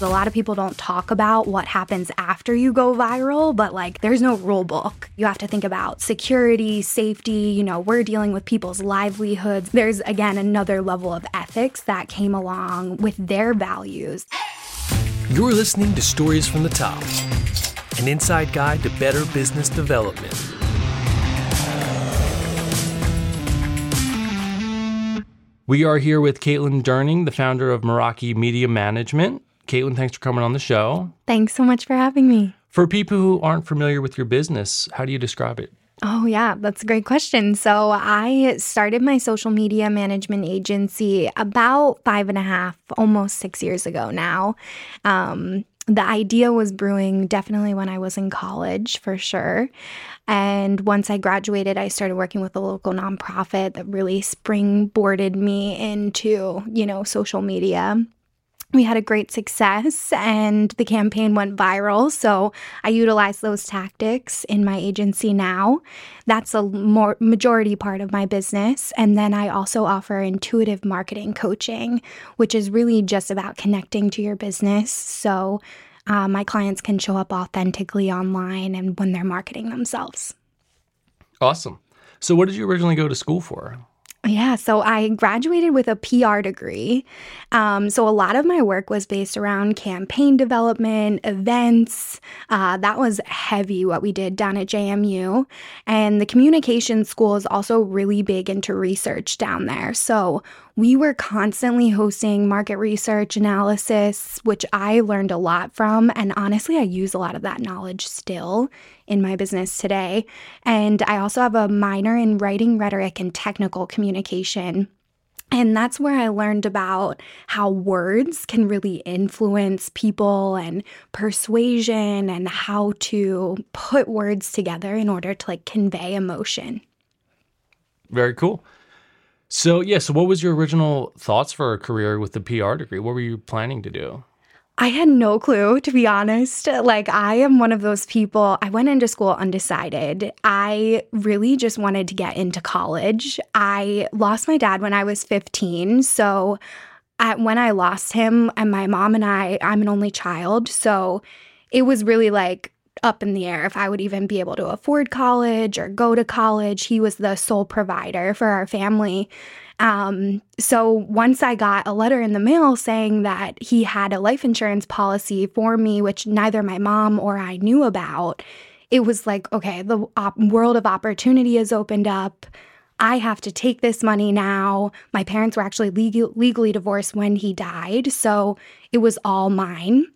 A lot of people don't talk about what happens after you go viral, but like there's no rule book. You have to think about security, safety, you know, we're dealing with people's livelihoods. There's again another level of ethics that came along with their values. You're listening to Stories from the Top, an inside guide to better business development. We are here with Caitlin Durning, the founder of Meraki Media Management. Caitlin, thanks for coming on the show. Thanks so much for having me. For people who aren't familiar with your business, how do you describe it? Oh, yeah, that's a great question. So, I started my social media management agency about five and a half, almost six years ago now. Um, the idea was brewing definitely when I was in college, for sure. And once I graduated, I started working with a local nonprofit that really springboarded me into, you know, social media we had a great success and the campaign went viral. So I utilize those tactics in my agency now. That's a more majority part of my business. And then I also offer intuitive marketing coaching, which is really just about connecting to your business. So uh, my clients can show up authentically online and when they're marketing themselves. Awesome. So, what did you originally go to school for? Yeah, so I graduated with a PR degree. Um, so a lot of my work was based around campaign development, events. Uh, that was heavy what we did down at JMU. And the communication school is also really big into research down there. So we were constantly hosting market research analysis, which I learned a lot from. And honestly, I use a lot of that knowledge still in my business today. And I also have a minor in writing, rhetoric, and technical communication. And that's where I learned about how words can really influence people and persuasion and how to put words together in order to like convey emotion. Very cool. So, yeah, so what was your original thoughts for a career with the PR degree? What were you planning to do? I had no clue, to be honest. Like, I am one of those people, I went into school undecided. I really just wanted to get into college. I lost my dad when I was 15. So, at, when I lost him, and my mom and I, I'm an only child. So, it was really like, up in the air if I would even be able to afford college or go to college. He was the sole provider for our family. Um, so once I got a letter in the mail saying that he had a life insurance policy for me, which neither my mom or I knew about, it was like, okay, the op- world of opportunity has opened up. I have to take this money now. My parents were actually legal- legally divorced when he died, so it was all mine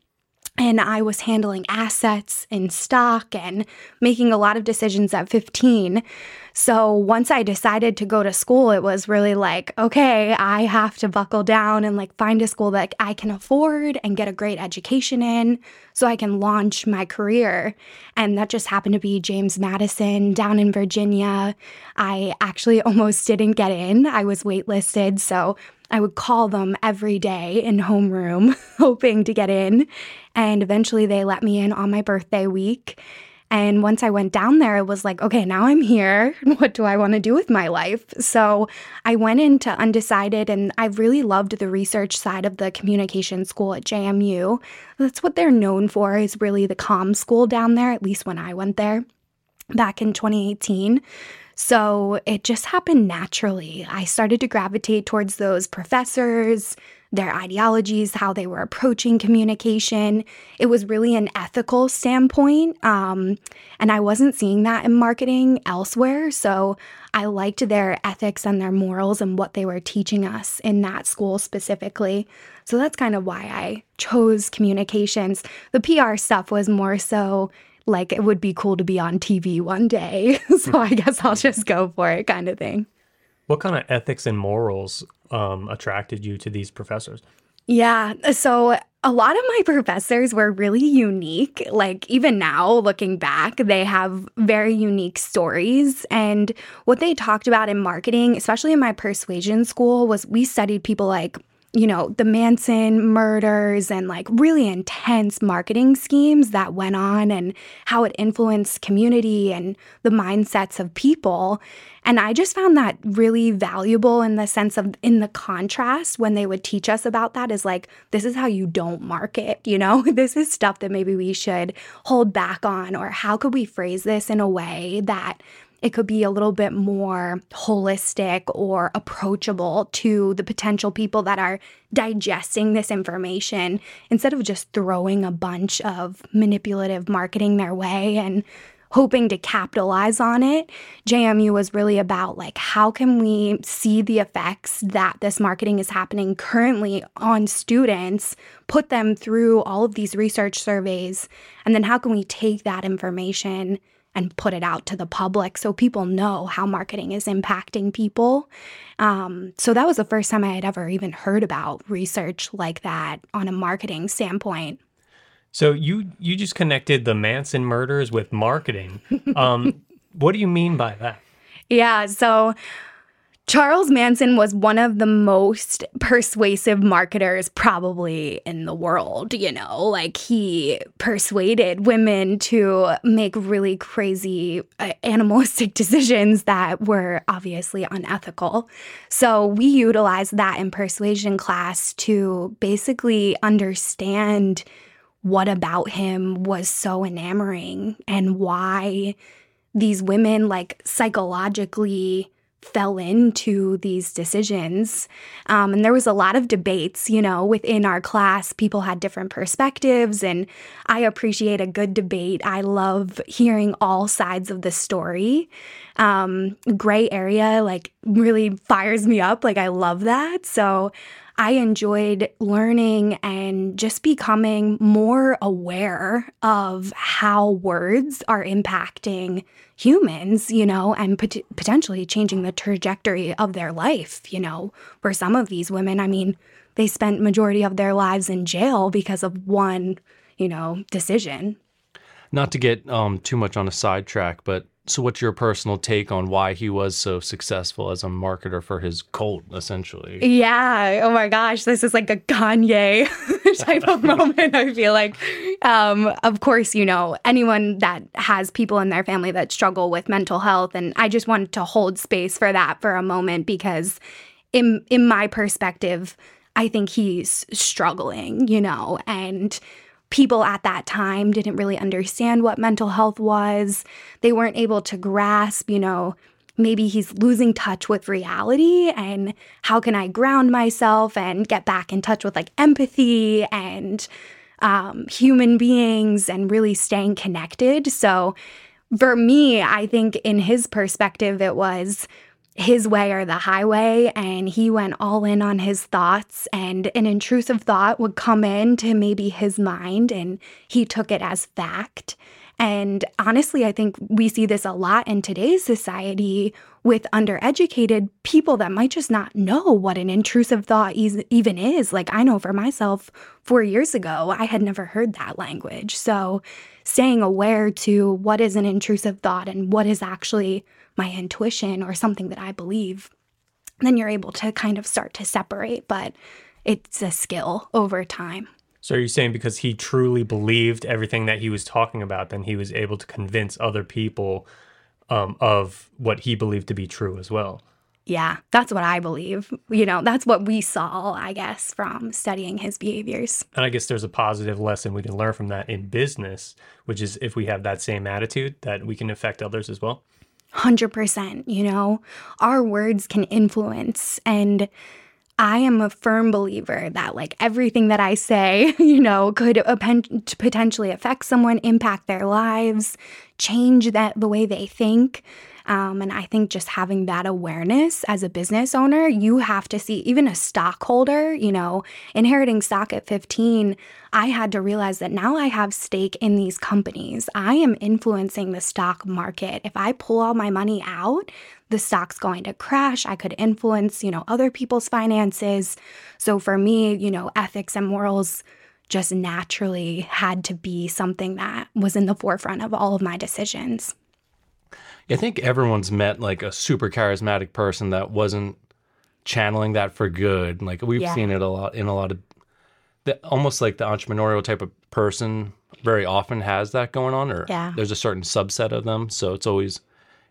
and I was handling assets and stock and making a lot of decisions at 15. So once I decided to go to school, it was really like, okay, I have to buckle down and like find a school that I can afford and get a great education in so I can launch my career. And that just happened to be James Madison down in Virginia. I actually almost didn't get in, I was waitlisted. So I would call them every day in homeroom, hoping to get in. And eventually they let me in on my birthday week. And once I went down there, it was like, okay, now I'm here. What do I want to do with my life? So I went into undecided, and I really loved the research side of the communication school at JMU. That's what they're known for, is really the comm school down there, at least when I went there back in 2018. So it just happened naturally. I started to gravitate towards those professors, their ideologies, how they were approaching communication. It was really an ethical standpoint. Um, and I wasn't seeing that in marketing elsewhere. So I liked their ethics and their morals and what they were teaching us in that school specifically. So that's kind of why I chose communications. The PR stuff was more so like it would be cool to be on TV one day. so I guess I'll just go for it kind of thing. What kind of ethics and morals um, attracted you to these professors? Yeah. So a lot of my professors were really unique. Like, even now, looking back, they have very unique stories. And what they talked about in marketing, especially in my persuasion school, was we studied people like you know, the Manson murders and like really intense marketing schemes that went on and how it influenced community and the mindsets of people. And I just found that really valuable in the sense of in the contrast when they would teach us about that is like, this is how you don't market, you know? this is stuff that maybe we should hold back on, or how could we phrase this in a way that it could be a little bit more holistic or approachable to the potential people that are digesting this information instead of just throwing a bunch of manipulative marketing their way and hoping to capitalize on it. JMU was really about like how can we see the effects that this marketing is happening currently on students, put them through all of these research surveys, and then how can we take that information and put it out to the public so people know how marketing is impacting people. Um, so that was the first time I had ever even heard about research like that on a marketing standpoint. So you you just connected the Manson murders with marketing. Um, what do you mean by that? Yeah, so Charles Manson was one of the most persuasive marketers probably in the world, you know, like he persuaded women to make really crazy uh, animalistic decisions that were obviously unethical. So we utilized that in persuasion class to basically understand what about him was so enamoring and why these women like psychologically fell into these decisions. Um, and there was a lot of debates, you know, within our class. People had different perspectives, and I appreciate a good debate. I love hearing all sides of the story. Um, gray area, like, really fires me up. Like, I love that. So, I enjoyed learning and just becoming more aware of how words are impacting humans, you know, and pot- potentially changing the trajectory of their life, you know. For some of these women, I mean, they spent majority of their lives in jail because of one, you know, decision. Not to get um, too much on a sidetrack, but so, what's your personal take on why he was so successful as a marketer for his cult, essentially? Yeah. Oh my gosh, this is like a Kanye type of moment. I feel like, um, of course, you know, anyone that has people in their family that struggle with mental health, and I just wanted to hold space for that for a moment because, in in my perspective, I think he's struggling, you know, and people at that time didn't really understand what mental health was. They weren't able to grasp, you know, maybe he's losing touch with reality and how can I ground myself and get back in touch with like empathy and um, human beings and really staying connected. So for me, I think in his perspective, it was his way or the highway and he went all in on his thoughts and an intrusive thought would come into maybe his mind and he took it as fact. And honestly i think we see this a lot in today's society with undereducated people that might just not know what an intrusive thought even is. Like i know for myself 4 years ago i had never heard that language. So staying aware to what is an intrusive thought and what is actually my intuition or something that I believe, then you're able to kind of start to separate. But it's a skill over time. So are you saying because he truly believed everything that he was talking about, then he was able to convince other people um, of what he believed to be true as well? Yeah, that's what I believe. You know, that's what we saw, I guess, from studying his behaviors. And I guess there's a positive lesson we can learn from that in business, which is if we have that same attitude, that we can affect others as well. 100%, you know, our words can influence. And I am a firm believer that, like, everything that I say, you know, could potentially affect someone, impact their lives, change that the way they think. Um, and I think just having that awareness as a business owner, you have to see, even a stockholder, you know, inheriting stock at 15, I had to realize that now I have stake in these companies. I am influencing the stock market. If I pull all my money out, the stock's going to crash. I could influence, you know, other people's finances. So for me, you know, ethics and morals just naturally had to be something that was in the forefront of all of my decisions. I think everyone's met like a super charismatic person that wasn't channeling that for good. Like we've Yeah. seen it a lot in a lot of the almost like the entrepreneurial type of person very often has that going on or Yeah. there's a certain subset of them. So it's always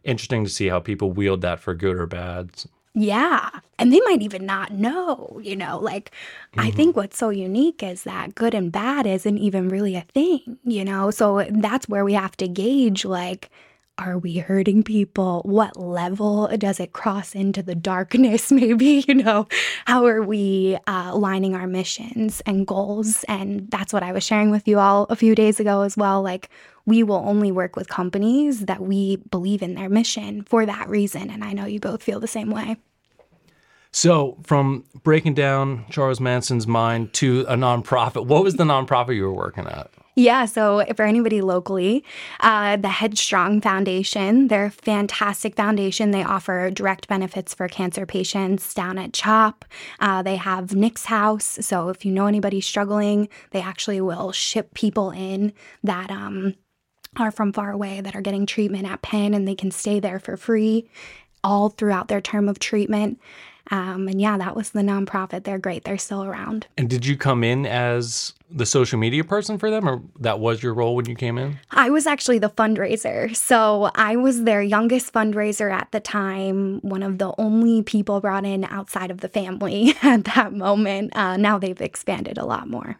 interesting to see how people wield that for good or bad. Yeah. And they might even not know, you know, like I mm-hmm. think what's so unique is that good and bad isn't even really a thing, you know? So that's where we have to gauge like, are we hurting people? What level does it cross into the darkness, maybe? You know, how are we uh, aligning our missions and goals? And that's what I was sharing with you all a few days ago as well. Like, we will only work with companies that we believe in their mission for that reason. And I know you both feel the same way. So from breaking down Charles Manson's mind to a nonprofit, what was the nonprofit you were working at? Yeah, so for anybody locally, uh, the Headstrong Foundation, they're a fantastic foundation. They offer direct benefits for cancer patients down at CHOP. Uh, they have Nick's House. So if you know anybody struggling, they actually will ship people in that um, are from far away that are getting treatment at Penn and they can stay there for free all throughout their term of treatment. Um, and yeah, that was the nonprofit. They're great. They're still around. And did you come in as the social media person for them, or that was your role when you came in? I was actually the fundraiser. So I was their youngest fundraiser at the time, one of the only people brought in outside of the family at that moment. Uh, now they've expanded a lot more.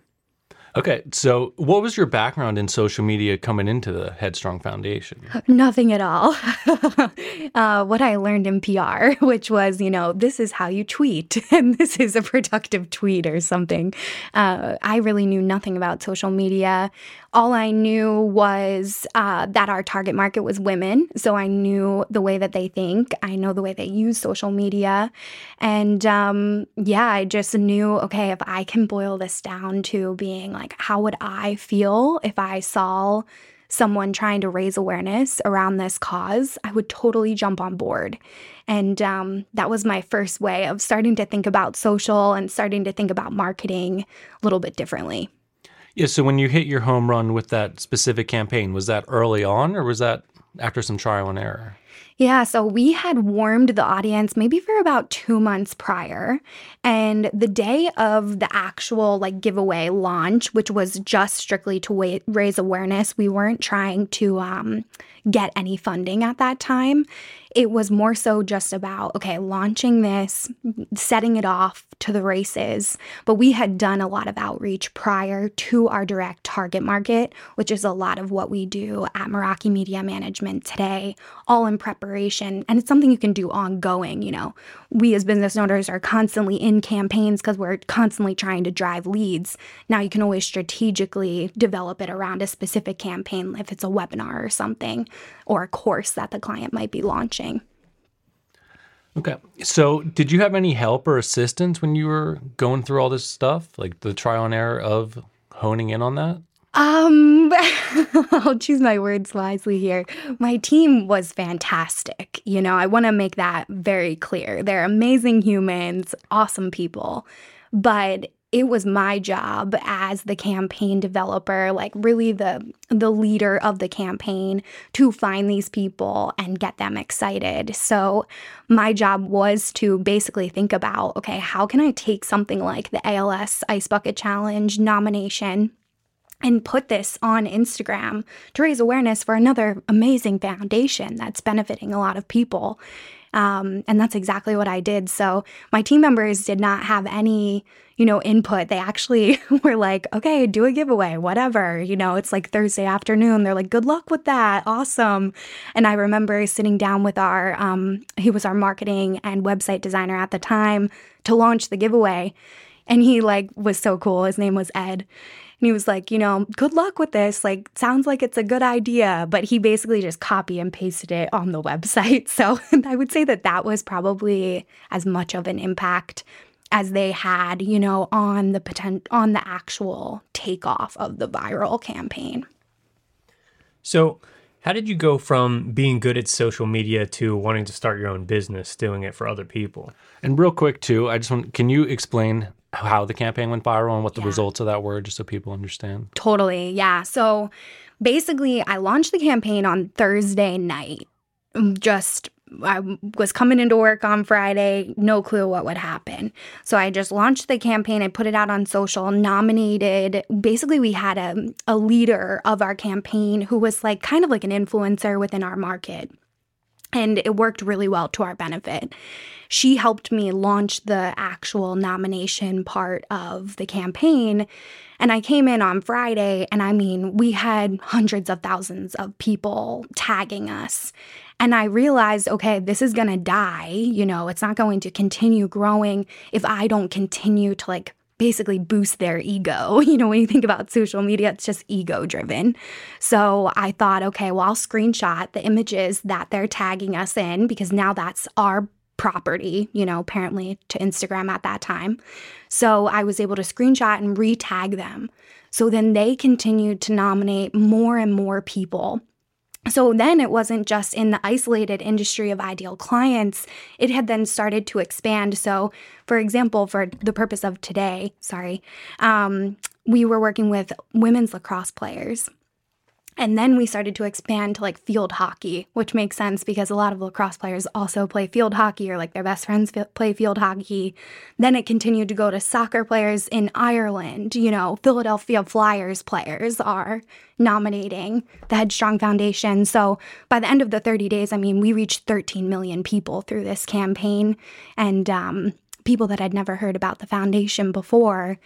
Okay, so what was your background in social media coming into the Headstrong Foundation? Nothing at all. uh, what I learned in PR, which was, you know, this is how you tweet, and this is a productive tweet or something. Uh, I really knew nothing about social media. All I knew was uh, that our target market was women. So I knew the way that they think, I know the way they use social media. And um, yeah, I just knew okay, if I can boil this down to being like, how would I feel if I saw someone trying to raise awareness around this cause, I would totally jump on board. And um, that was my first way of starting to think about social and starting to think about marketing a little bit differently. Yeah, so when you hit your home run with that specific campaign, was that early on or was that after some trial and error? Yeah, so we had warmed the audience maybe for about two months prior. And the day of the actual like giveaway launch, which was just strictly to raise awareness, we weren't trying to um, get any funding at that time. It was more so just about, okay, launching this, setting it off to the races. But we had done a lot of outreach prior to our direct target market, which is a lot of what we do at Meraki Media Management today, all in preparation. And it's something you can do ongoing. You know, we as business owners are constantly in campaigns because we're constantly trying to drive leads. Now you can always strategically develop it around a specific campaign if it's a webinar or something or a course that the client might be launching. Okay. So, did you have any help or assistance when you were going through all this stuff, like the trial and error of honing in on that? Um, I'll choose my words wisely here. My team was fantastic. You know, I want to make that very clear. They're amazing humans, awesome people. But it was my job as the campaign developer, like really the the leader of the campaign to find these people and get them excited. So my job was to basically think about, okay, how can I take something like the ALS Ice Bucket Challenge nomination and put this on Instagram to raise awareness for another amazing foundation that's benefiting a lot of people. Um, and that's exactly what I did. So my team members did not have any, you know, input. They actually were like, okay, do a giveaway, whatever. You know, it's like Thursday afternoon. They're like, good luck with that. Awesome. And I remember sitting down with our, um, he was our marketing and website designer at the time to launch the giveaway. And he like was so cool. His name was Ed. And he was like, you know, good luck with this. Like, sounds like it's a good idea. But he basically just copy and pasted it on the website. So I would say that that was probably as much of an impact as they had, you know, on the potent- on the actual takeoff of the viral campaign. So, how did you go from being good at social media to wanting to start your own business, doing it for other people? And real quick too, I just want can you explain how the campaign went viral and what the Yeah. results of that were just so people understand? Totally. Yeah. So basically, I launched the campaign on Thursday night, mm, just I was coming into work on Friday, no clue what would happen. So I just launched the campaign. I put it out on social, nominated. Basically, we had a, a leader of our campaign who was like kind of like an influencer within our market. And it worked really well to our benefit. She helped me launch the actual nomination part of the campaign. And I came in on Friday, and I mean, we had hundreds of thousands of people tagging us. And I realized, okay, this is gonna die. You know, it's not going to continue growing if I don't continue to like basically boost their ego. You know, when you think about social media, it's just ego driven. So I thought, okay, well, I'll screenshot the images that they're tagging us in because now that's our property, you know, apparently to Instagram at that time. So I was able to screenshot and re tag them. So then they continued to nominate more and more people so then it wasn't just in the isolated industry of ideal clients, it had then started to expand. So, for example, for the purpose of today, sorry, um, we were working with women's lacrosse players. And then we started to expand to like field hockey, which makes sense because a lot of lacrosse players also play field hockey or like their best friends play field hockey. Then it continued to go to soccer players in Ireland. You know, Philadelphia Flyers players are nominating the Headstrong Foundation. So by the end of the 30 days, I mean, we reached 13 million people through this campaign and um, people that had never heard about the foundation before.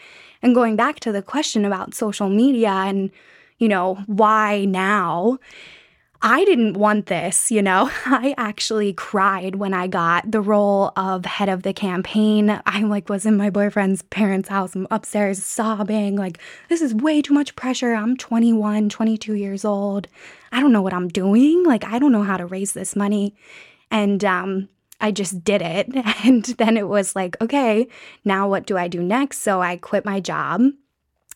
And going back to the question about social media and you know, why now? I didn't want this, you know. I actually cried when I got the role of head of the campaign. I like was in my boyfriend's parents' house, I'm upstairs sobbing like this is way too much pressure. I'm 21, 22 years old. I don't know what I'm doing. Like I don't know how to raise this money. And um I just did it. And then it was like, okay, now what do I do next? So I quit my job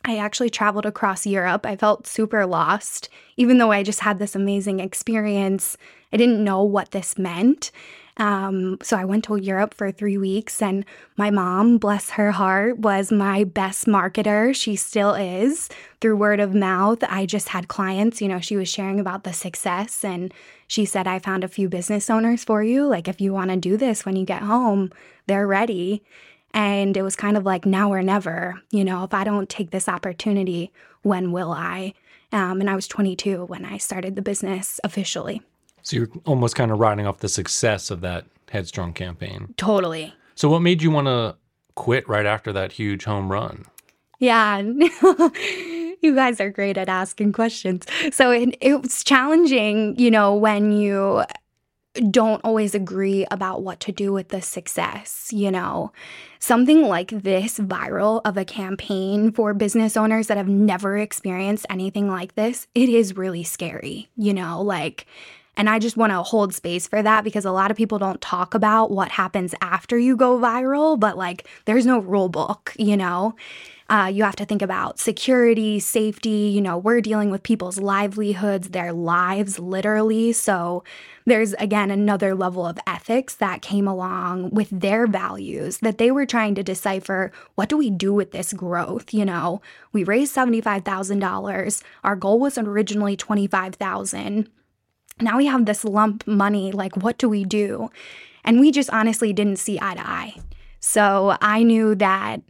I actually traveled across Europe. I felt super lost. Even though I just had this amazing experience, I didn't know what this meant. Um, so I went to Europe for three weeks, and my mom, bless her heart, was my best marketer. She still is through word of mouth. I just had clients, you know, she was sharing about the success, and she said, I found a few business owners for you. Like, if you want to do this when you get home, they're ready. And it was kind of like now or never, you know, if I don't take this opportunity, when will I? Um, and I was 22 when I started the business officially. So you're almost kind of riding off the success of that Headstrong campaign. Totally. So what made you want to quit right after that huge home run? Yeah. you guys are great at asking questions. So it, it was challenging, you know, when you don't always agree about what to do with the success, you know. Something like this viral of a campaign for business owners that have never experienced anything like this, it is really scary, you know, like and I just want to hold space for that because a lot of people don't talk about what happens after you go viral, but like there's no rule book, you know? Uh, you have to think about security, safety. You know, we're dealing with people's livelihoods, their lives, literally. So there's again another level of ethics that came along with their values that they were trying to decipher what do we do with this growth you know we raised $75000 our goal was originally 25000 now we have this lump money like what do we do and we just honestly didn't see eye to eye so i knew that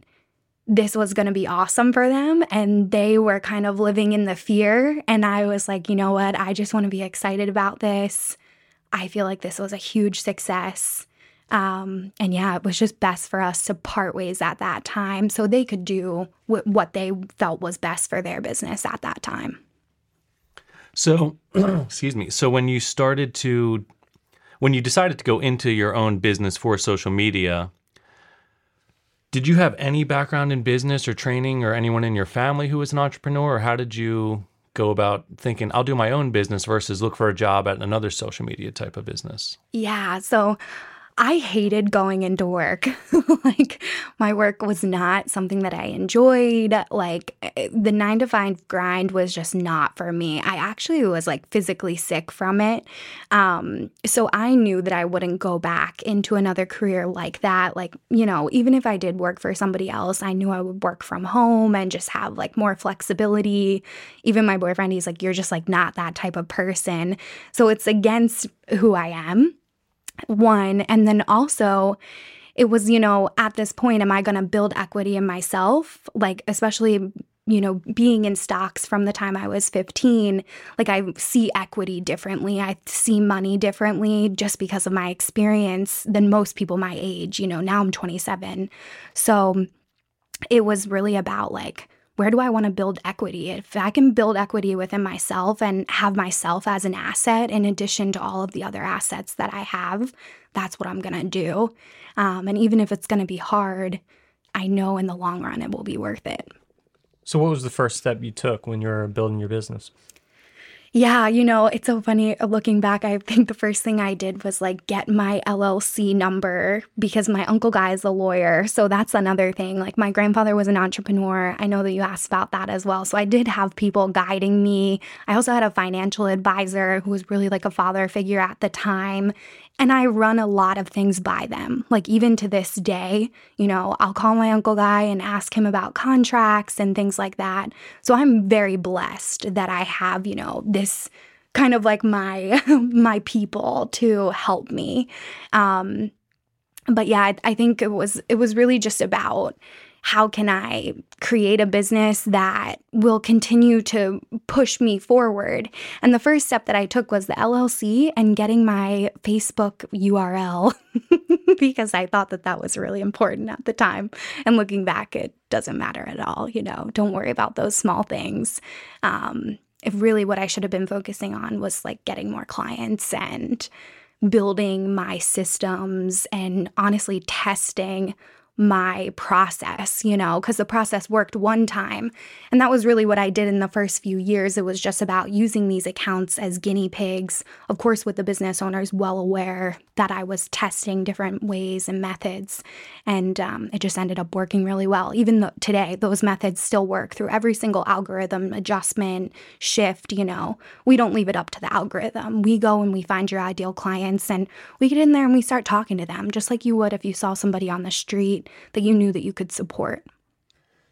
this was going to be awesome for them. And they were kind of living in the fear. And I was like, you know what? I just want to be excited about this. I feel like this was a huge success. Um, and yeah, it was just best for us to part ways at that time so they could do w- what they felt was best for their business at that time. So, excuse me. So, when you started to, when you decided to go into your own business for social media, did you have any background in business or training or anyone in your family who was an entrepreneur? Or how did you go about thinking, I'll do my own business versus look for a job at another social media type of business? Yeah. So I hated going into work. like, my work was not something that I enjoyed. Like, eh, the nine to five grind was just not for me. I actually was like physically sick from it. Um, so I knew that I wouldn't go back into another career like that. Like, you know, even if I did work for somebody else, I knew I would work from home and just have like more flexibility. Even my boyfriend, he's like, you're just like not that type of person. So it's against who I am. One. And then also, it was, you know, at this point, am I going to build equity in myself? Like, especially, you know, being in stocks from the time I was 15, like I see equity differently. I see money differently just because of my experience than most people my age. You know, now I'm 27. So it was really about like, where do I want to build equity? If I can build equity within myself and have myself as an asset in addition to all of the other assets that I have, that's what I'm going to do. Um, and even if it's going to be hard, I know in the long run it will be worth it. So, what was the first step you took when you were building your business? Yeah, you know, it's so funny uh, looking back. I think the first thing I did was like get my LLC number because my uncle guy is a lawyer. So that's another thing. Like my grandfather was an entrepreneur. I know that you asked about that as well. So I did have people guiding me. I also had a financial advisor who was really like a father figure at the time. And I run a lot of things by them. Like, even to this day, you know, I'll call my uncle guy and ask him about contracts and things like that. So I'm very blessed that I have, you know, this kind of like my my people to help me um but yeah I, I think it was it was really just about how can I create a business that will continue to push me forward? And the first step that I took was the LLC and getting my Facebook URL because I thought that that was really important at the time. And looking back, it doesn't matter at all. You know, don't worry about those small things. Um, if really what I should have been focusing on was like getting more clients and building my systems and honestly testing my process, you know, because the process worked one time. And that was really what I did in the first few years. It was just about using these accounts as guinea pigs, of course, with the business owners well aware that I was testing different ways and methods. And um, it just ended up working really well. Even though today, those methods still work through every single algorithm, adjustment, shift, you know, we don't leave it up to the algorithm. We go and we find your ideal clients and we get in there and we start talking to them, just like you would if you saw somebody on the street that you knew that you could support.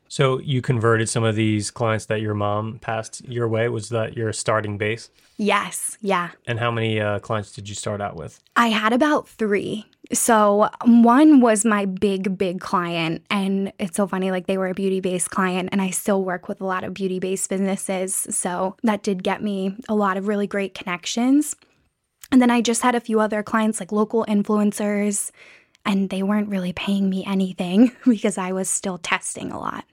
So you converted some of these clients that your mom passed your way. Was that your starting base? Yes. Yeah. And how many uh, clients did you start out with? I had about three. So one was my big, big client. And it's so funny, like they were a beauty based client, and I still work with a lot of beauty based businesses. So that did get me a lot of really great connections. And then I just had a few other clients, like local influencers, and they weren't really paying me anything because I was still testing a lot.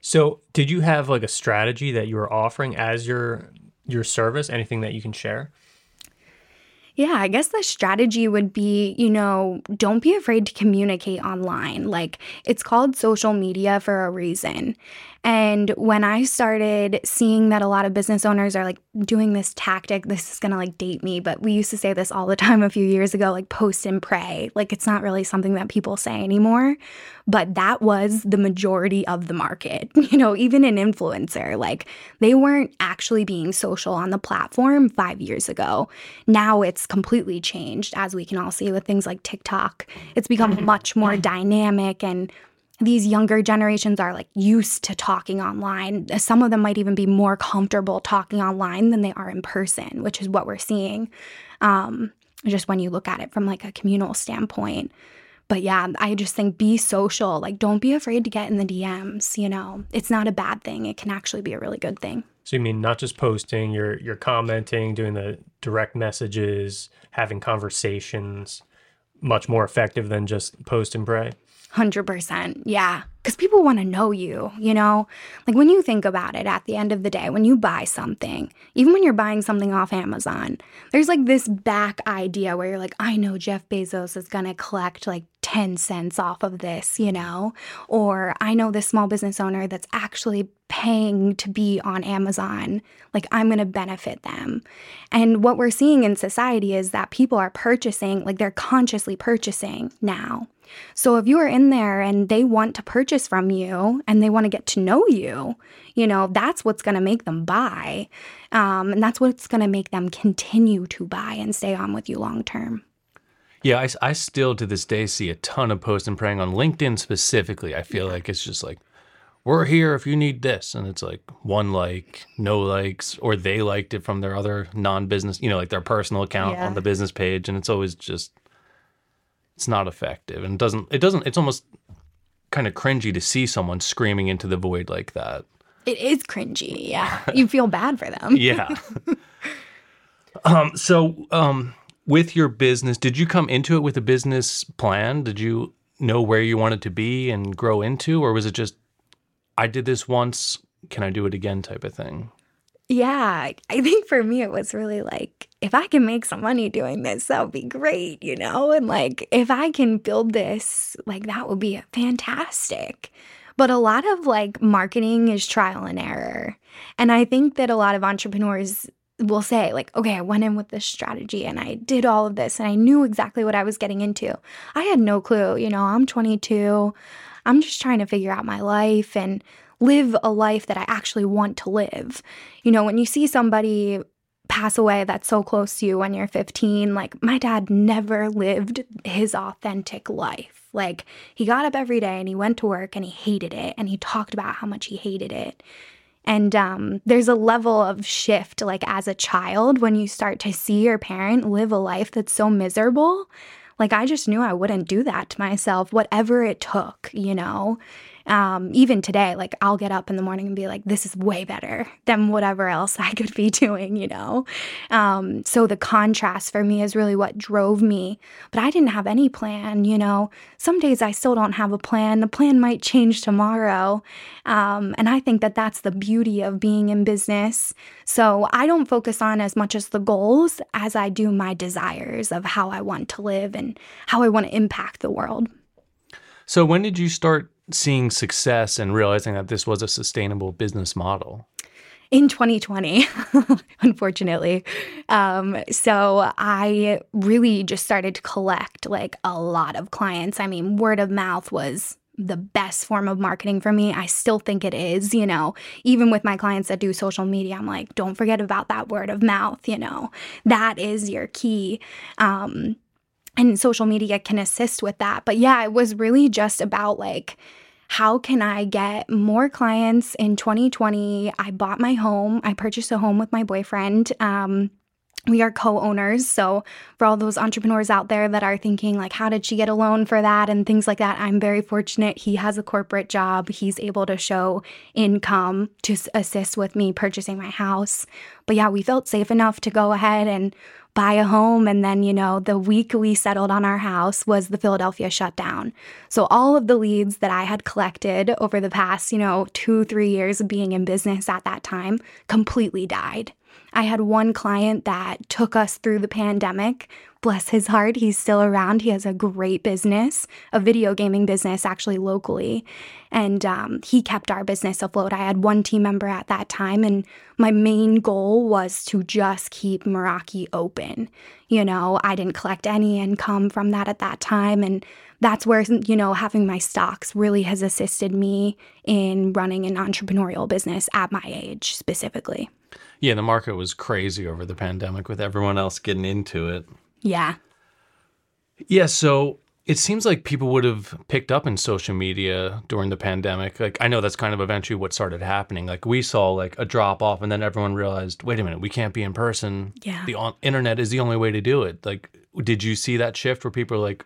So, did you have like a strategy that you were offering as your your service? Anything that you can share? Yeah, I guess the strategy would be, you know, don't be afraid to communicate online. Like, it's called social media for a reason. And when I started seeing that a lot of business owners are like doing this tactic, this is gonna like date me, but we used to say this all the time a few years ago like post and pray. Like, it's not really something that people say anymore, but that was the majority of the market. You know, even an influencer, like, they weren't actually being social on the platform five years ago. Now it's completely changed, as we can all see with things like TikTok. It's become mm-hmm. much more dynamic and these younger generations are like used to talking online. Some of them might even be more comfortable talking online than they are in person, which is what we're seeing. Um, just when you look at it from like a communal standpoint. But yeah, I just think be social. Like, don't be afraid to get in the DMs. You know, it's not a bad thing. It can actually be a really good thing. So you mean not just posting, you're you're commenting, doing the direct messages, having conversations, much more effective than just post and pray. 100%. Yeah. Because people want to know you, you know? Like when you think about it at the end of the day, when you buy something, even when you're buying something off Amazon, there's like this back idea where you're like, I know Jeff Bezos is going to collect like 10 cents off of this, you know? Or I know this small business owner that's actually paying to be on Amazon. Like, I'm going to benefit them. And what we're seeing in society is that people are purchasing, like, they're consciously purchasing now. So if you are in there and they want to purchase from you and they want to get to know you, you know, that's what's going to make them buy. Um, and that's what's going to make them continue to buy and stay on with you long term. Yeah, I, I still to this day see a ton of posts and praying on LinkedIn specifically. I feel like it's just like we're here if you need this. And it's like one like, no likes, or they liked it from their other non business, you know, like their personal account Yeah. on the business page. And it's always just, it's not effective. And it doesn't, it doesn't, it's almost kind of cringy to see someone screaming into the void like that. It is cringy. Yeah. You feel bad for them. Yeah. um, so, um, with your business, did you come into it with a business plan? Did you know where you wanted to be and grow into, or was it just, I did this once, can I do it again type of thing? Yeah, I think for me, it was really like, if I can make some money doing this, that would be great, you know? And like, if I can build this, like, that would be fantastic. But a lot of like marketing is trial and error. And I think that a lot of entrepreneurs will say, like, okay, I went in with this strategy and I did all of this and I knew exactly what I was getting into. I had no clue, you know, I'm 22. I'm just trying to figure out my life and live a life that I actually want to live. You know, when you see somebody pass away that's so close to you when you're 15, like my dad never lived his authentic life. Like he got up every day and he went to work and he hated it and he talked about how much he hated it. And um, there's a level of shift, like as a child, when you start to see your parent live a life that's so miserable. Like I just knew I wouldn't do that to myself, whatever it took, you know? Um, even today, like I'll get up in the morning and be like, this is way better than whatever else I could be doing, you know? Um, so the contrast for me is really what drove me. But I didn't have any plan, you know? Some days I still don't have a plan. The plan might change tomorrow. Um, and I think that that's the beauty of being in business. So I don't focus on as much as the goals as I do my desires of how I want to live and how I want to impact the world. So, when did you start seeing success and realizing that this was a sustainable business model? in 2020, unfortunately. Um, so I really just started to collect like a lot of clients. I mean, word of mouth was the best form of marketing for me. I still think it is, you know, even with my clients that do social media, I'm like, don't forget about that word of mouth, you know, that is your key. Um, and social media can assist with that. But yeah, it was really just about like, how can I get more clients in 2020? I bought my home. I purchased a home with my boyfriend. Um, we are co-owners so for all those entrepreneurs out there that are thinking like how did she get a loan for that and things like that i'm very fortunate he has a corporate job he's able to show income to assist with me purchasing my house but yeah we felt safe enough to go ahead and buy a home and then you know the week we settled on our house was the philadelphia shutdown. So all of the leads that i had collected over the past you know two three years of being in business at that time completely died I had one client that took us through the pandemic. Bless his heart, he's still around. He has a great business, a video gaming business, actually locally. And um, he kept our business afloat. I had one team member at that time, and my main goal was to just keep Meraki open. You know, I didn't collect any income from that at that time. And that's where, you know, having my stocks really has assisted me in running an entrepreneurial business at my age specifically. Yeah, the market was crazy over the pandemic with everyone else getting into it. Yeah. Yeah, so it seems like people would have picked up in social media during the pandemic. Like I know that's kind of eventually what started happening. Like we saw like a drop off and then everyone realized, wait a minute, we can't be in person. Yeah. The on- internet is the only way to do it. Like did you see that shift where people like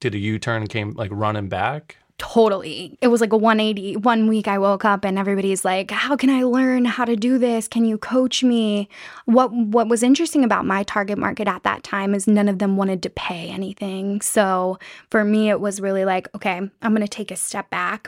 did a U-turn and came like running back? Totally. It was like a 180. One week I woke up and everybody's like, "How can I learn how to do this? Can you coach me?" What what was interesting about my target market at that time is none of them wanted to pay anything. So, for me it was really like, "Okay, I'm going to take a step back.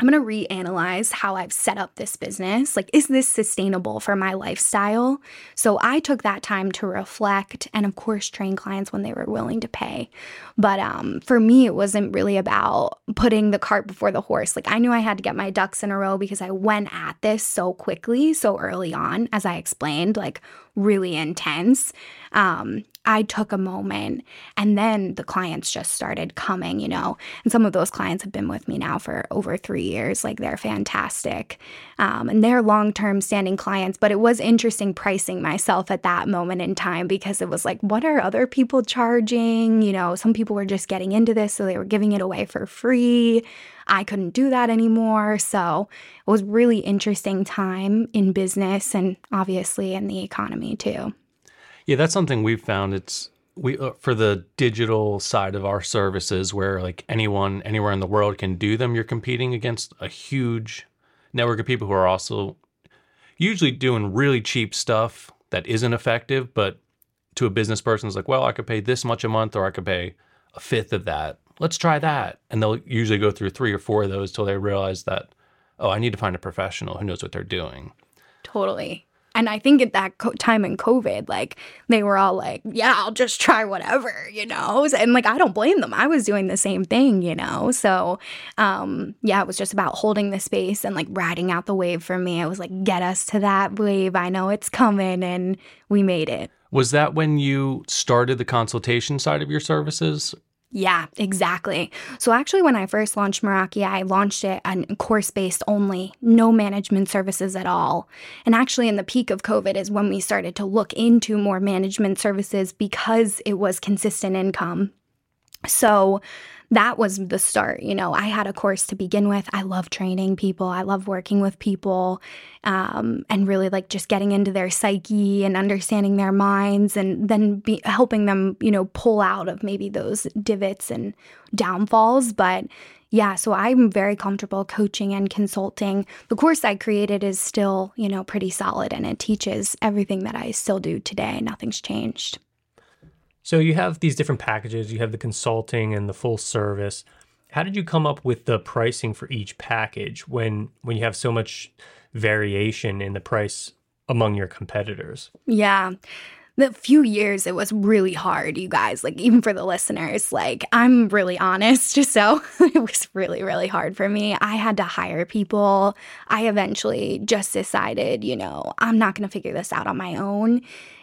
I'm going to reanalyze how I've set up this business. Like, is this sustainable for my lifestyle? So, I took that time to reflect and, of course, train clients when they were willing to pay. But um, for me, it wasn't really about putting the cart before the horse. Like, I knew I had to get my ducks in a row because I went at this so quickly, so early on, as I explained, like, really intense. Um, I took a moment and then the clients just started coming, you know. And some of those clients have been with me now for over three years. Like they're fantastic. Um, and they're long term standing clients. But it was interesting pricing myself at that moment in time because it was like, what are other people charging? You know, some people were just getting into this, so they were giving it away for free. I couldn't do that anymore. So it was really interesting time in business and obviously in the economy too. Yeah, that's something we've found. It's we uh, for the digital side of our services where like anyone anywhere in the world can do them. You're competing against a huge network of people who are also usually doing really cheap stuff that isn't effective, but to a business person, it's like, well, I could pay this much a month, or I could pay a fifth of that. Let's try that, and they'll usually go through three or four of those till they realize that, oh, I need to find a professional who knows what they're doing. Totally. And I think at that co- time in COVID, like they were all like, yeah, I'll just try whatever, you know? And like, I don't blame them. I was doing the same thing, you know? So, um, yeah, it was just about holding the space and like riding out the wave for me. It was like, get us to that wave. I know it's coming. And we made it. Was that when you started the consultation side of your services? Yeah, exactly. So actually, when I first launched Meraki, I launched it on course based only, no management services at all. And actually, in the peak of COVID is when we started to look into more management services because it was consistent income. So that was the start. You know, I had a course to begin with. I love training people, I love working with people, um, and really like just getting into their psyche and understanding their minds and then be, helping them, you know, pull out of maybe those divots and downfalls. But yeah, so I'm very comfortable coaching and consulting. The course I created is still, you know, pretty solid and it teaches everything that I still do today. Nothing's changed. So you have these different packages, you have the consulting and the full service. How did you come up with the pricing for each package when when you have so much variation in the price among your competitors? Yeah. The few years it was really hard you guys like even for the listeners. Like i'm really honest so it was really really hard for me. I had to hire people. I eventually just decided you know i'm not going to figure this out on my own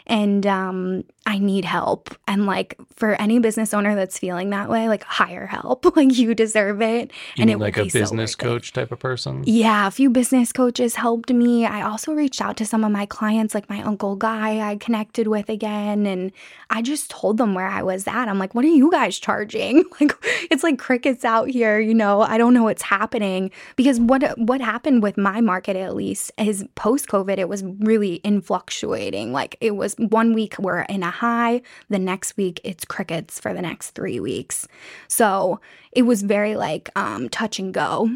and um, I need help. And like for any business owner that's feeling that way, like hire help. like you deserve it. You and it like a business so coach type of person? Yeah, a few business coaches helped me. I also reached out to some of my clients, like my uncle Guy, I connected with again, and I just told them where I was at. I'm like, what are you guys charging? Like it's like crickets out here, you know. I don't know what's happening because what what happened with my market at least is post COVID, it was really in fluctuating. Like it was one week we're in a high, the next week it's crickets for the next three weeks. So it was very like um, touch and go.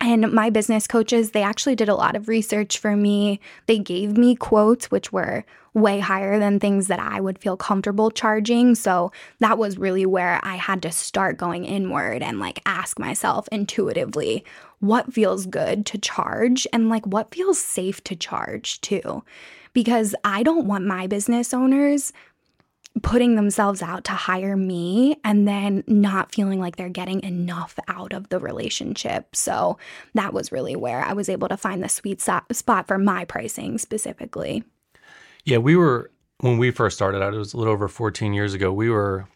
And my business coaches, they actually did a lot of research for me. They gave me quotes, which were way higher than things that I would feel comfortable charging. So that was really where I had to start going inward and like ask myself intuitively what feels good to charge and like what feels safe to charge too because I don't want my business owners putting themselves out to hire me and then not feeling like they're getting enough out of the relationship. So that was really where I was able to find the sweet spot for my pricing specifically. Yeah, we were when we first started out, it was a little over 14 years ago. We were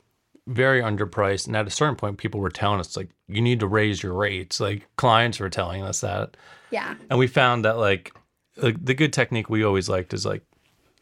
very underpriced. And at a certain point, people were telling us, like, you need to raise your rates. Like, clients were telling us that. Yeah. And we found that, like, the, good technique we always liked is like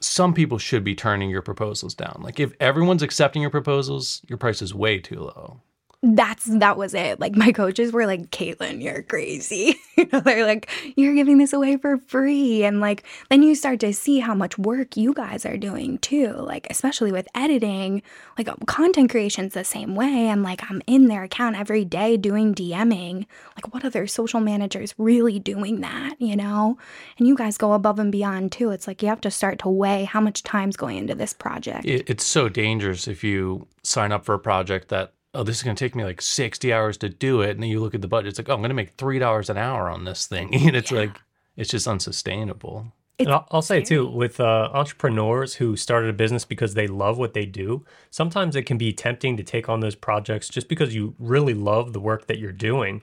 some people should be turning your proposals down. Like if everyone's accepting your proposals, your price is way too low that's that was it. Like my coaches were like, Caitlin, you're crazy. you know, they're like, you're giving this away for free. And like then you start to see how much work you guys are doing too. Like, especially with editing, like um, content creation's the same way. And like I'm in their account every day doing DMing. Like, what other social managers really doing that, you know? And you guys go above and beyond too. It's like you have to start to weigh how much time's going into this project. It, it's so dangerous if you sign up for a project that oh, this is going to take me like 60 hours to do it. And then you look at the budget, it's like, oh, I'm going to make $3 an hour on this thing. And it's yeah. like, it's just unsustainable. and I'll, I'll say too, with uh, entrepreneurs who started a business because they love what they do, sometimes it can be tempting to take on those projects just because you really love the work that you're doing.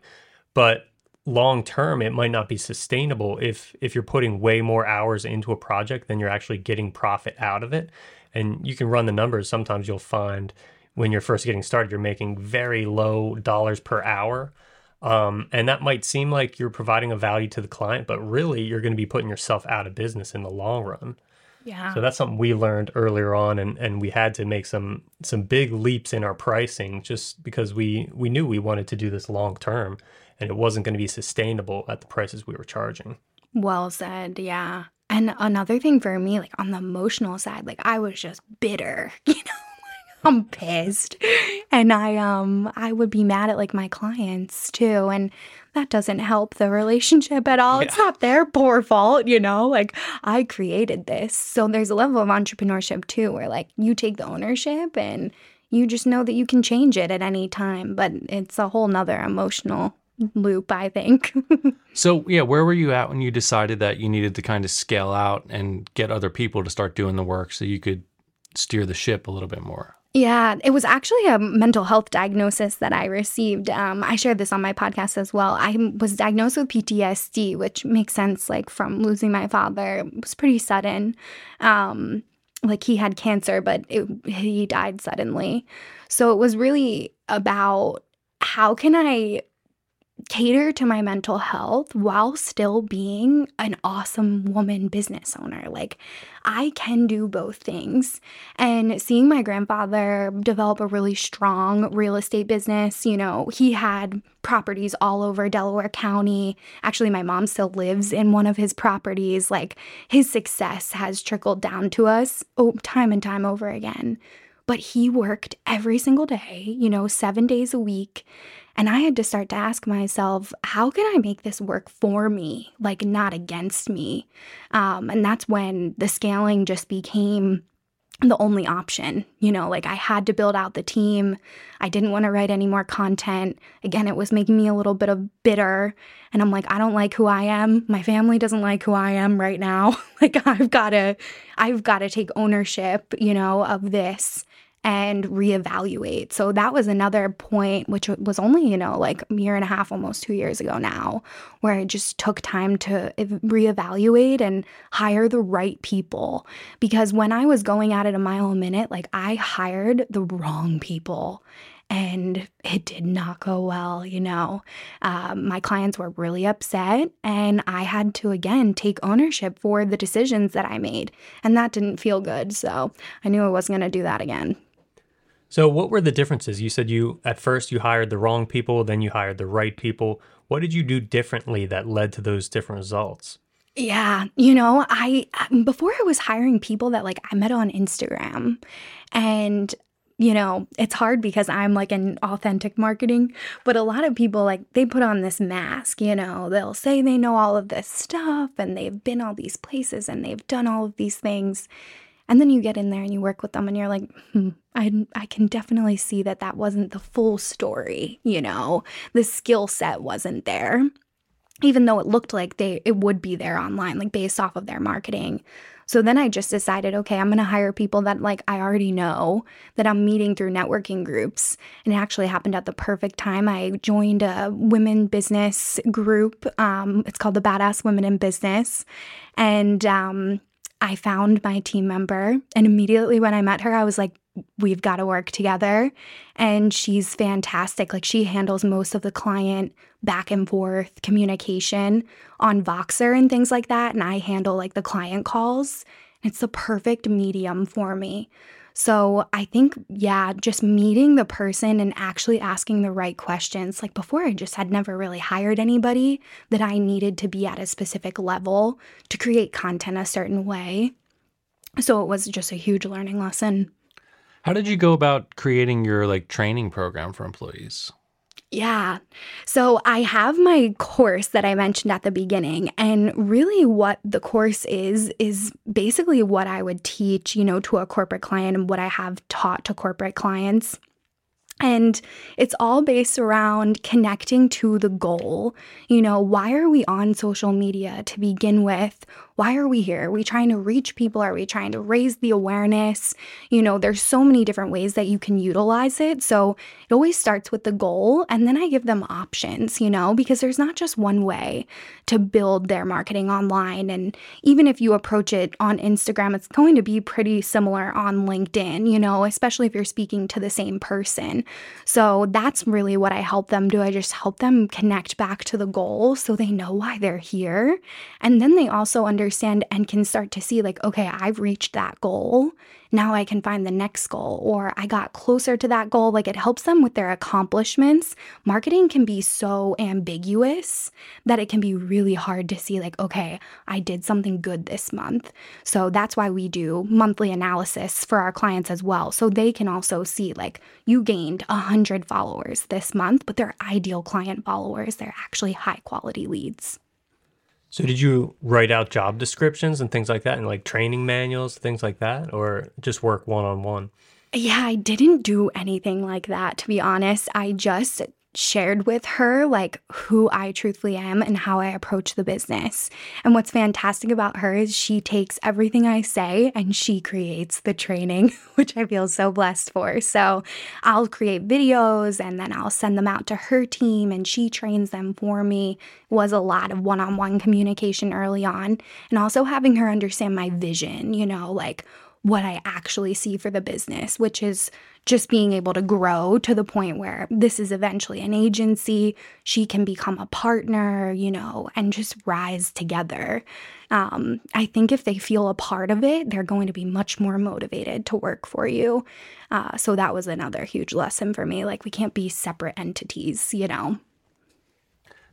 But long term, it might not be sustainable if if you're putting way more hours into a project than you're actually getting profit out of it. And you can run the numbers. Sometimes you'll find when you're first getting started, you're making very low dollars per hour. Um, and that might seem like you're providing a value to the client, but really you're going to be putting yourself out of business in the long run. Yeah. So that's something we learned earlier on, and, and we had to make some some big leaps in our pricing just because we we knew we wanted to do this long term, and it wasn't going to be sustainable at the prices we were charging. Well said. Yeah. And another thing for me, like on the emotional side, like I was just bitter, you know. I'm pissed. And I um I would be mad at like my clients too and that doesn't help the relationship at all. It's not their poor fault, you know? Like I created this. So there's a level of entrepreneurship too where like you take the ownership and you just know that you can change it at any time, but it's a whole nother emotional loop, I think. So, yeah, where were you at when you decided that you needed to kind of scale out and get other people to start doing the work so you could steer the ship a little bit more? Yeah, it was actually a mental health diagnosis that I received. Um, I shared this on my podcast as well. I was diagnosed with PTSD, which makes sense, like from losing my father. It was pretty sudden. Um, like he had cancer, but it, he died suddenly. So it was really about how can I cater to my mental health while still being an awesome woman business owner. Like, I can do both things. And seeing my grandfather develop a really strong real estate business, you know, he had properties all over Delaware County. Actually, my mom still lives in one of his properties. Like, his success has trickled down to us oh, time and time over again. But he worked every single day, you know, seven days a week. And I had to start to ask myself, how can I make this work for me, like not against me? Um, and that's when the scaling just became the only option. You know, like I had to build out the team. I didn't want to write any more content. Again, it was making me a little bit of bitter. And I'm like, I don't like who I am. My family doesn't like who I am right now. like I've got to I've got to take ownership, you know, of this and reevaluate. So that was another point, which was only, you know, like a year and a half, almost two years ago now, where I just took time to reevaluate and hire the right people. Because when I was going at it a mile a minute, like I hired the wrong people and it did not go well you know um, my clients were really upset and i had to again take ownership for the decisions that i made and that didn't feel good so i knew i wasn't going to do that again So, what were the differences? You said you at first you hired the wrong people, then you hired the right people. What did you do differently that led to those different results? Yeah, you know, I um, before I was hiring people that like I met on Instagram and you know, it's hard because I'm like an authentic marketing, but a lot of people like they put on this mask, you know, they'll say they know all of this stuff and they've been all these places and they've done all of these things. And then you get in there and you work with them and you're like, hmm, I, I can definitely see that that wasn't the full story, you know, the skill set wasn't there. Even though it looked like they it would be there online like based off of their marketing. So then i just decided okay i'm going to hire people that like i already know that i'm meeting through networking groups. And it actually happened at the perfect time. I joined a women business group um, it's called the badass women in business. And um, i found my team member and immediately when i met her i was like we've got to work together. And she's fantastic. Like she handles most of the client back and forth communication on Voxer and things like that. And I handle like the client calls. It's the perfect medium for me. So I think, yeah, just meeting the person and actually asking the right questions. Like before, I just had never really hired anybody that I needed to be at a specific level to create content a certain way. So it was just a huge learning lesson. How did you go about creating your like training program for employees? Yeah. So I have my course that I mentioned at the beginning. And really, what the course is, is basically what I would teach, you know, to a corporate client and what I have taught to corporate clients. And it's all based around connecting to the goal. You know, why are we on social media to begin with? Why are we here? Are we trying to reach people? Are we trying to raise the awareness? You know, there's so many different ways that you can utilize it. So it always starts with the goal. And then I give them options, you know, because there's not just one way to build their marketing online. And even if you approach it on Instagram, it's going to be pretty similar on LinkedIn, you know, especially if you're speaking to the same person. So that's really what I help them do. I just help them connect back to the goal so they know why they're here. And then they also understand and can start to see, like, okay, I've reached that goal. Now I can find the next goal, or I got closer to that goal. Like it helps them with their accomplishments. Marketing can be so ambiguous that it can be really hard to see, like, okay, I did something good this month. So that's why we do monthly analysis for our clients as well. So they can also see, like, you gained 100 followers this month, but they're ideal client followers. They're actually high quality leads. So did you write out job descriptions and things like that and like training manuals, things like that, or just work one on one? Yeah, I didn't do anything like that, to be honest. I just shared with her like who I truthfully am and how I approach the business. And what's fantastic about her is she takes everything I say and she creates the training, which I feel so blessed for. So I'll create videos and then I'll send them out to her team and she trains them for me. It was a lot of one-on-one communication early on and also having her understand my vision, you know, like what I actually see for the business, which is just being able to grow to the point where this is eventually an agency. She can become a partner, you know, and just rise together. Um, I think if they feel a part of it, they're going to be much more motivated to work for you. Uh, so that was another huge lesson for me. Like, we can't be separate entities, you know?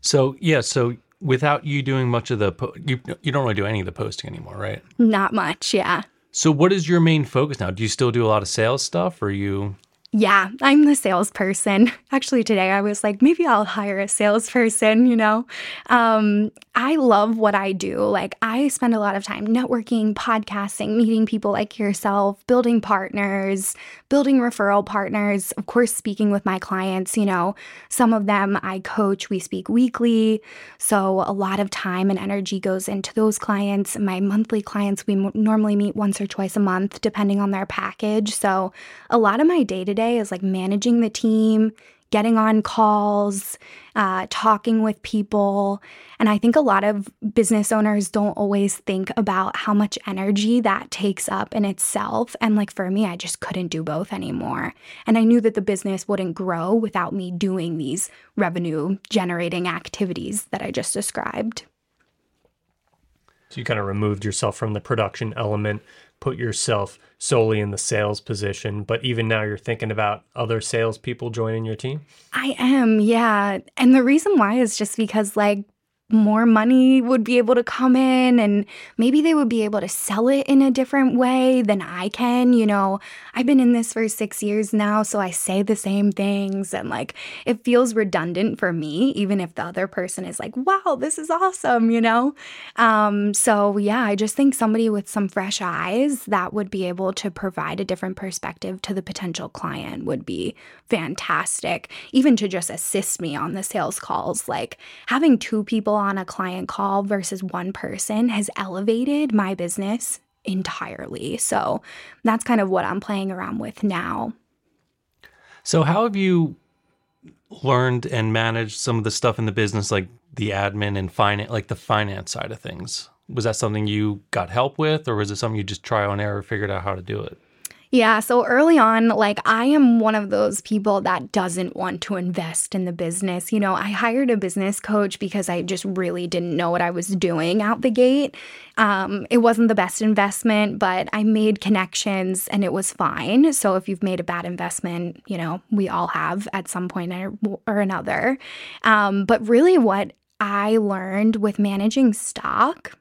So, yeah, so without you doing much of the po- you you don't really do any of the posting anymore, right? Not much, yeah. So what is your main focus now? Do you still do a lot of sales stuff or you yeah, I'm the salesperson. Actually, today I was like, maybe I'll hire a salesperson, you know? Um, I love what I do. Like, I spend a lot of time networking, podcasting, meeting people like yourself, building partners, building referral partners, of course, speaking with my clients. You know, some of them I coach, we speak weekly. So, a lot of time and energy goes into those clients. My monthly clients, we m- normally meet once or twice a month, depending on their package. So, a lot of my day to day day is like managing the team, getting on calls, uh, talking with people. And I think a lot of business owners don't always think about how much energy that takes up in itself. And like for me, I just couldn't do both anymore. And I knew that the business wouldn't grow without me doing these revenue generating activities that I just described. So you kind of removed yourself from the production element, put yourself solely in the sales position, but even now you're thinking about other salespeople joining your team? I am, yeah. And the reason why is just because, like, more money would be able to come in and maybe they would be able to sell it in a different way than I can. You know, I've been in this for six years now, so I say the same things and like it feels redundant for me, even if the other person is like, wow, this is awesome, you know? Um, so yeah, I just think somebody with some fresh eyes that would be able to provide a different perspective to the potential client would be fantastic, even to just assist me on the sales calls. Like having two people people on a client call versus one person has elevated my business entirely. So that's kind of what I'm playing around with now. So, how have you learned and managed some of the stuff in the business, like the admin and finance, like the finance side of things? Was that something you got help with, or was it something you just trial and error figured out how to do it? Yeah, so early on, like I am one of those people that doesn't want to invest in the business. You know, I hired a business coach because I just really didn't know what I was doing out the gate. Um, it wasn't the best investment, but I made connections and it was fine. So if you've made a bad investment, you know, we all have at some point or, another. Um, but really, what I learned with managing stock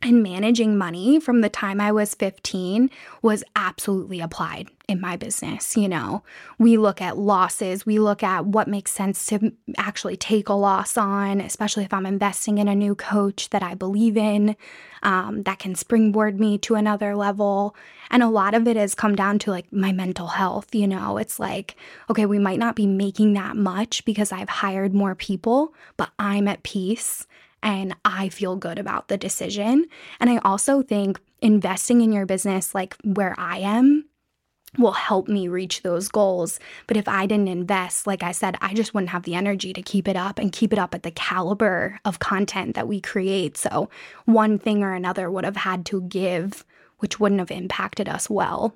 and managing money from the time I was 15 was absolutely applied in my business. You know, we look at losses, we look at what makes sense to actually take a loss on, especially if I'm investing in a new coach that I believe in, um, that can springboard me to another level. And a lot of it has come down to like my mental health. You know, it's like, okay, we might not be making that much because I've hired more people, but I'm at peace and I feel good about the decision. And I also think investing in your business, like where I am, will help me reach those goals. But if I didn't invest, like I said, I just wouldn't have the energy to keep it up and keep it up at the caliber of content that we create. So one thing or another would have had to give, which wouldn't have impacted us well.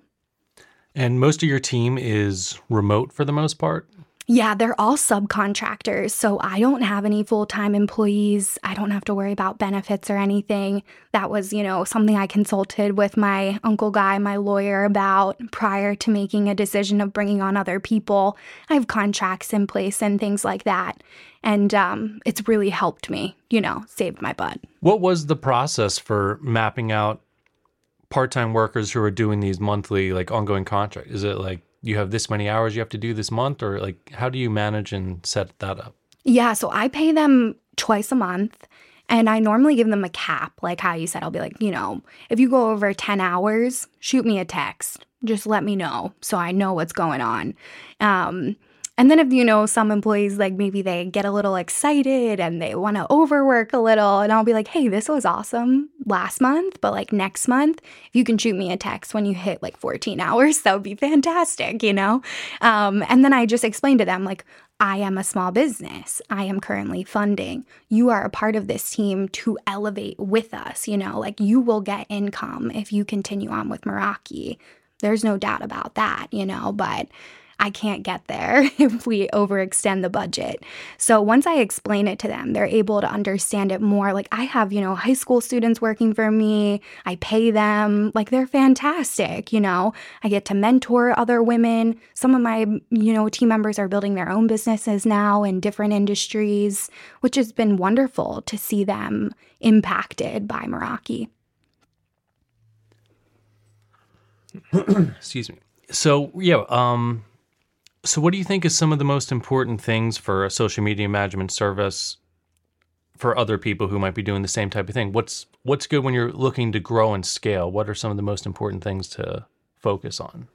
And most of your team is remote for the most part? Yeah, they're all subcontractors. So I don't have any full time employees. I don't have to worry about benefits or anything. That was, you know, something I consulted with my Uncle Guy, my lawyer, about prior to making a decision of bringing on other people. I have contracts in place and things like that. And um, it's really helped me, you know, saved my butt. What was the process for mapping out part time workers who are doing these monthly, like ongoing contracts? Is it like, you have this many hours you have to do this month or like how do you manage and set that up? Yeah so i pay them twice a month and i normally give them a cap like how you said. I'll be like you know if you go over 10 hours shoot me a text. Just let me know so i know what's going on. Um, and then if you know some employees like maybe they get a little excited and they want to overwork a little and I'll be like, "Hey, this was awesome last month, but like next month, if you can shoot me a text when you hit like 14 hours, that would be fantastic, you know?" Um, and then I just explain to them like I am a small business. I am currently funding. You are a part of this team to elevate with us. You know, like you will get income if you continue on with Meraki. There's no doubt about that, you know, but I can't get there if we overextend the budget. So once I explain it to them, they're able to understand it more. Like I have, you know, high school students working for me, I pay them, like they're fantastic, you know. I get to mentor other women. Some of my, you know, team members are building their own businesses now in different industries, which has been wonderful to see them impacted by Meraki. Excuse me. So, yeah, um so, what do you think is some of the most important things for a social media management service for other people who might be doing the same type of thing? What's what's good when you're looking to grow and scale? What are some of the most important things to focus on?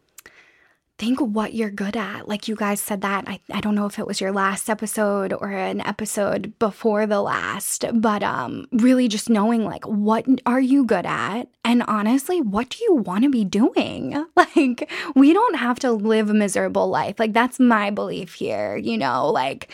Think what you're good at. Like you guys said that. I, I don't know if it was your last episode or an episode before the last, but um really just knowing like what are you good at? And honestly, what do you want to be doing? Like we don't have to live a miserable life. Like that's my belief here, you know, like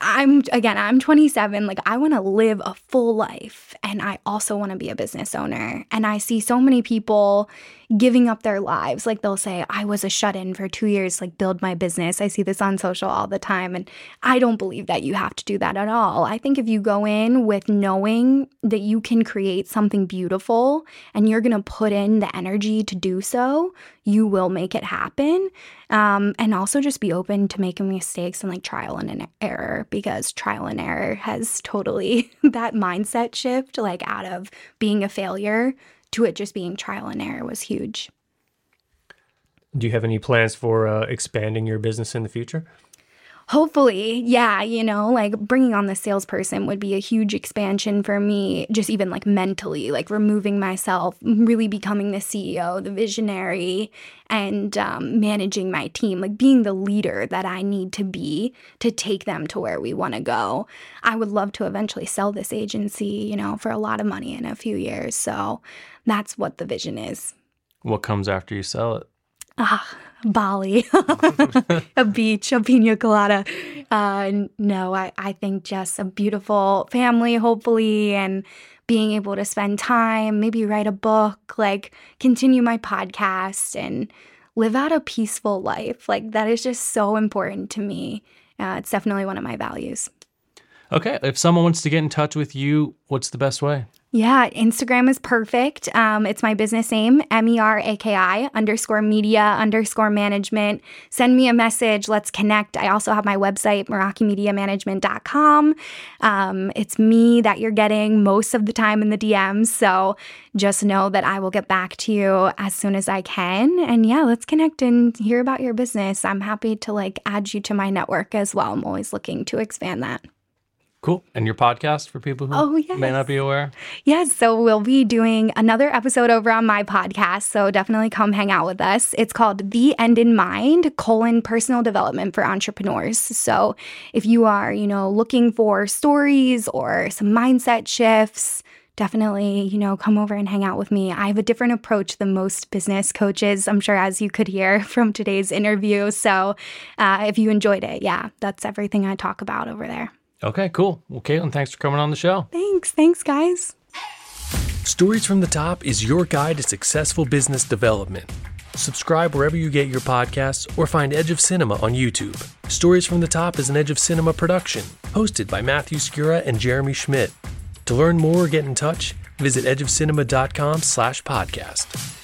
I'm again, I'm 27. Like, I want to live a full life and I also want to be a business owner. And I see so many people giving up their lives. Like, they'll say, I was a shut in for two years, like, build my business. I see this on social all the time. And I don't believe that you have to do that at all. I think if you go in with knowing that you can create something beautiful and you're going to put in the energy to do so, you will make it happen. Um, and also just be open to making mistakes and like trial and error because trial and error has totally that mindset shift, like out of being a failure to it just being trial and error was huge. Do you have any plans for uh, expanding your business in the future? Hopefully, yeah, you know, like bringing on the salesperson would be a huge expansion for me, just even like mentally, like removing myself, really becoming the CEO, the visionary, and um, managing my team, like being the leader that I need to be to take them to where we want to go. I would love to eventually sell this agency, you know, for a lot of money in a few years. So that's what the vision is. What comes after you sell it? Ah, Bali, a beach, a pina colada. Uh, no, I, I think just a beautiful family, hopefully, and being able to spend time, maybe write a book, like continue my podcast and live out a peaceful life. Like that is just so important to me. Uh, it's definitely one of my values. Okay. If someone wants to get in touch with you, what's the best way? Yeah, Instagram is perfect. Um, it's my business name, M E R A K I underscore media underscore management. Send me a message. Let's connect. I also have my website, MerakiMediaManagement.com. Um, it's me that you're getting most of the time in the DMs. So just know that I will get back to you as soon as I can. And yeah, let's connect and hear about your business. I'm happy to like add you to my network as well. I'm always looking to expand that. Cool. And your podcast for people who Oh, may not be aware? Yes, so we'll be doing another episode over on my podcast. So definitely come hang out with us. It's called The End in Mind, colon personal development for entrepreneurs. So if you are, you know, looking for stories or some mindset shifts, definitely, you know, come over and hang out with me. I have a different approach than most business coaches, I'm sure, as you could hear from today's interview. So uh, if you enjoyed it, yeah, that's everything I talk about over there. Okay, cool. Well, Caitlin, thanks for coming on the show. Thanks. Thanks, guys. Stories from the Top is your guide to successful business development. Subscribe wherever you get your podcasts or find Edge of Cinema on YouTube. Stories from the Top is an Edge of Cinema production, hosted by Matthew Skura and Jeremy Schmidt. To learn more or get in touch, visit edgeofcinema.com slash podcast.